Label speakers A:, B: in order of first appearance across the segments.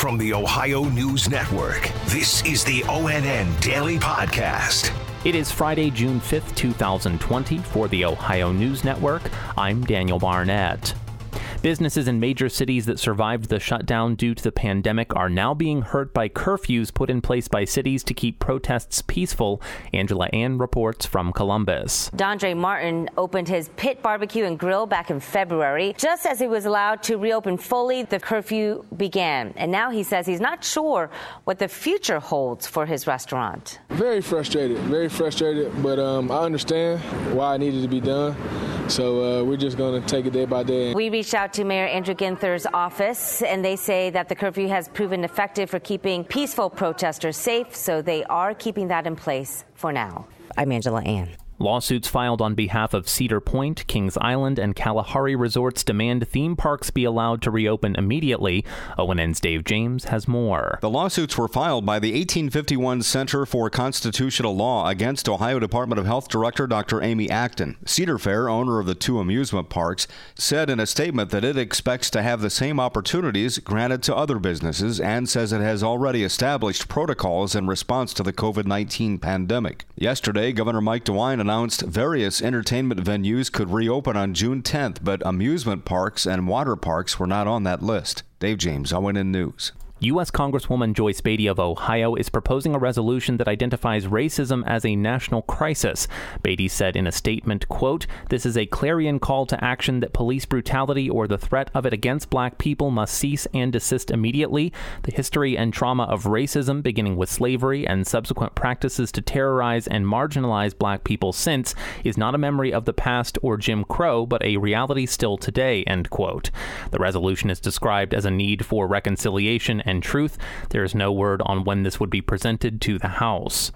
A: From the Ohio News Network, this is the ONN Daily Podcast.
B: It is Friday, June 5th, 2020. For the Ohio News Network, I'm Daniel Barnett. Businesses in major cities that survived the shutdown due to the pandemic are now being hurt by curfews put in place by cities to keep protests peaceful. Angela An reports from Columbus.
C: Dondre Martin opened his pit barbecue and grill back in February. Just as he was allowed to reopen fully, the curfew began. And now he says he's not sure what the future holds for his restaurant.
D: Very frustrated, very frustrated, but um, I understand why it needed to be done. So uh, we're just going to take it day by day.
C: We reached out to Mayor Andrew Ginther's office, and they say that the curfew has proven effective for keeping peaceful protesters safe, so they are keeping that in place for now. I'm Angela An.
B: Lawsuits filed on behalf of Cedar Point, Kings Island, and Kalahari resorts demand theme parks be allowed to reopen immediately. ONN's Dave James has more.
E: The lawsuits were filed by the 1851 Center for Constitutional Law against Ohio Department of Health Director Dr. Amy Acton. Cedar Fair, owner of the two amusement parks, said in a statement that it expects to have the same opportunities granted to other businesses and says it has already established protocols in response to the COVID 19 pandemic. Yesterday, Governor Mike DeWine announced various entertainment venues could reopen on June 10th, but amusement parks and water parks were not on that list. Dave James, ONN News.
B: U.S. Congresswoman Joyce Beatty of Ohio is proposing a resolution that identifies racism as a national crisis. Beatty said in a statement, quote, This is a clarion call to action that police brutality or the threat of it against black people must cease and desist immediately. The history and trauma of racism, beginning with slavery and subsequent practices to terrorize and marginalize black people since, is not a memory of the past or Jim Crow, but a reality still today, end quote. The resolution is described as a need for reconciliation and truth. There is no word on when this would be presented to the House.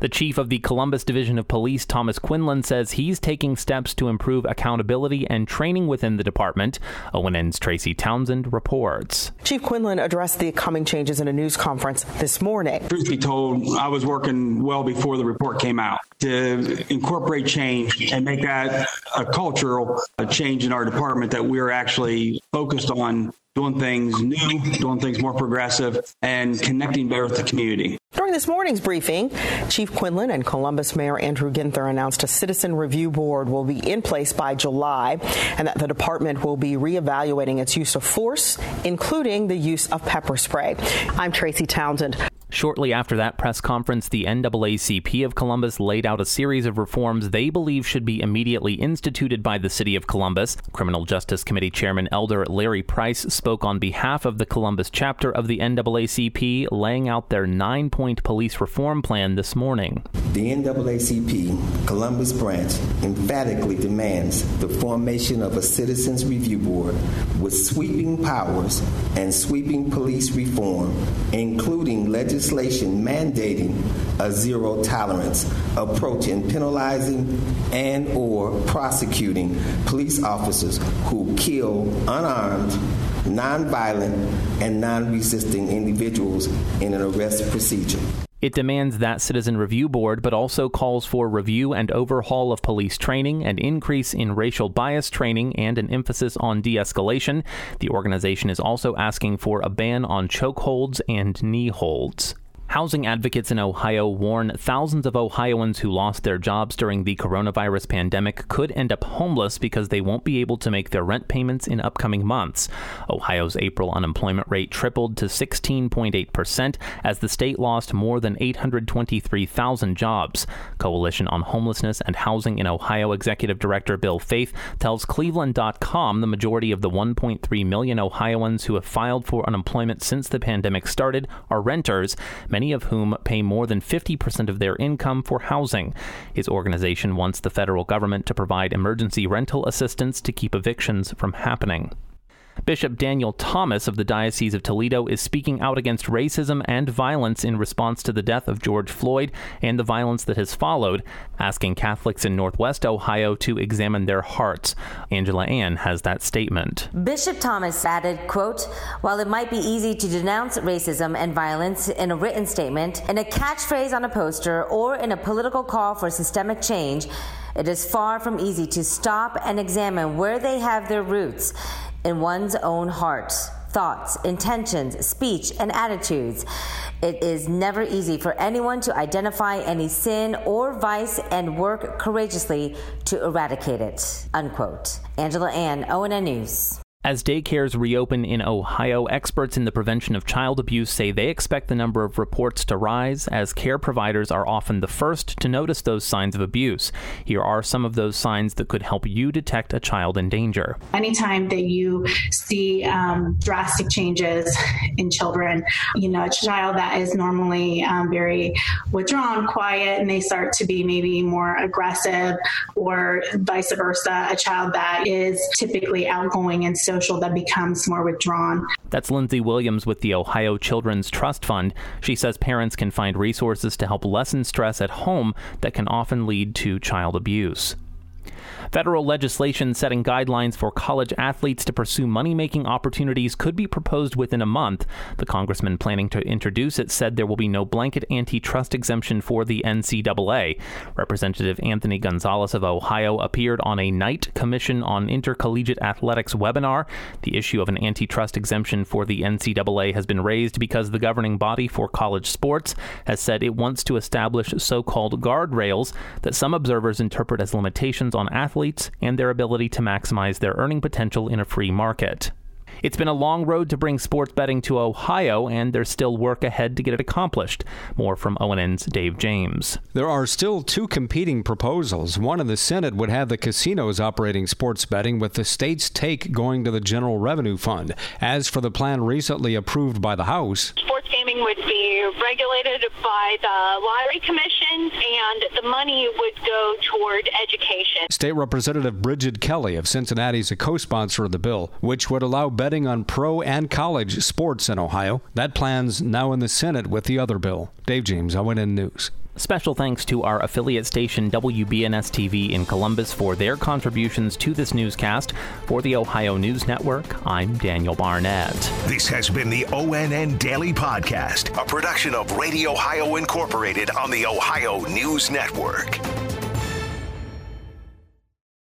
B: The chief of the Columbus Division of Police, Thomas Quinlan, says he's taking steps to improve accountability and training within the department. ONN's Tracy Townsend reports.
F: Chief Quinlan addressed the coming changes in a news conference this morning.
G: Truth be told, I was working well before the report came out to incorporate change and make that a cultural uh, change in our department that we're actually focused on doing things new, doing things more progressive, and connecting better with the community.
F: During this morning's briefing, Chief Quinlan and Columbus Mayor Andrew Ginther announced a citizen review board will be in place by July and that the department will be reevaluating its use of force, including the use of pepper spray. I'm Tracy Townsend.
B: Shortly after that press conference, the NAACP of Columbus laid out a series of reforms they believe should be immediately instituted by the City of Columbus. Criminal Justice Committee Chairman Elder Larry Price spoke on behalf of the Columbus chapter of the NAACP, laying out their nine point police reform plan this morning.
H: The NAACP Columbus branch emphatically demands the formation of a Citizens Review Board with sweeping powers and sweeping police reform, including legislation legislation mandating a zero tolerance approach in penalizing and or prosecuting police officers who kill unarmed nonviolent and non-resisting individuals in an arrest procedure
B: it demands that citizen review board, but also calls for review and overhaul of police training, an increase in racial bias training, and an emphasis on de escalation. The organization is also asking for a ban on chokeholds and knee holds. Housing advocates in Ohio warn thousands of Ohioans who lost their jobs during the coronavirus pandemic could end up homeless because they won't be able to make their rent payments in upcoming months. Ohio's April unemployment rate tripled to 16.8% as the state lost more than 823,000 jobs. Coalition on Homelessness and Housing in Ohio Executive Director Bill Faith tells Cleveland.com the majority of the 1.3 million Ohioans who have filed for unemployment since the pandemic started are renters. Many many of whom pay more than 50% of their income for housing. His organization wants the federal government to provide emergency rental assistance to keep evictions from happening. Bishop Daniel Thomas of the Diocese of Toledo is speaking out against racism and violence in response to the death of George Floyd and the violence that has followed, asking Catholics in Northwest Ohio to examine their hearts. Angela An has that statement.
C: Bishop Thomas added, quote, While it might be easy to denounce racism and violence in a written statement, in a catchphrase on a poster, or in a political call for systemic change, it is far from easy to stop and examine where they have their roots in one's own heart. thoughts, intentions, speech, and attitudes. It is never easy for anyone to identify any sin or vice and work courageously to eradicate it. Unquote. Angela An, ONN News.
B: As daycares reopen in Ohio, experts in the prevention of child abuse say they expect the number of reports to rise as care providers are often the first to notice those signs of abuse. Here are some of those signs that could help you detect a child in danger.
I: Anytime that you see um, drastic changes in children, you know, a child that is normally um, very withdrawn, quiet, and they start to be maybe more aggressive, or vice versa, a child that is typically outgoing and so that becomes more withdrawn.
B: That's Lindsay Williams with the Ohio Children's Trust Fund. She says parents can find resources to help lessen stress at home that can often lead to child abuse. Federal legislation setting guidelines for college athletes to pursue money making opportunities could be proposed within a month. The congressman planning to introduce it said there will be no blanket antitrust exemption for the NCAA. Representative Anthony Gonzalez of Ohio appeared on a Knight Commission on Intercollegiate Athletics webinar. The issue of an antitrust exemption for the NCAA has been raised because the governing body for college sports has said it wants to establish so called guardrails that some observers interpret as limitations on athletes athletes and their ability to maximize their earning potential in a free market. It's been a long road to bring sports betting to Ohio, and there's still work ahead to get it accomplished. More from ONN's Dave James.
J: There are still two competing proposals. One in the Senate would have the casinos operating sports betting, with the state's take going to the General Revenue Fund. As for the plan recently approved by the House,
K: sports gaming would be regulated by the Lottery Commission, and the money would go toward education.
J: State Representative Brigid Kelly of Cincinnati is a co sponsor of the bill, which would allow betting on pro and college sports in Ohio. That plan's now in the Senate with the other bill. Dave James, ONN News.
B: Special thanks to our affiliate station WBNS TV in Columbus for their contributions to this newscast. For the Ohio News Network, I'm Daniel Barnett.
A: This has been the ONN Daily Podcast, a production of Radio Ohio Incorporated on the Ohio News Network.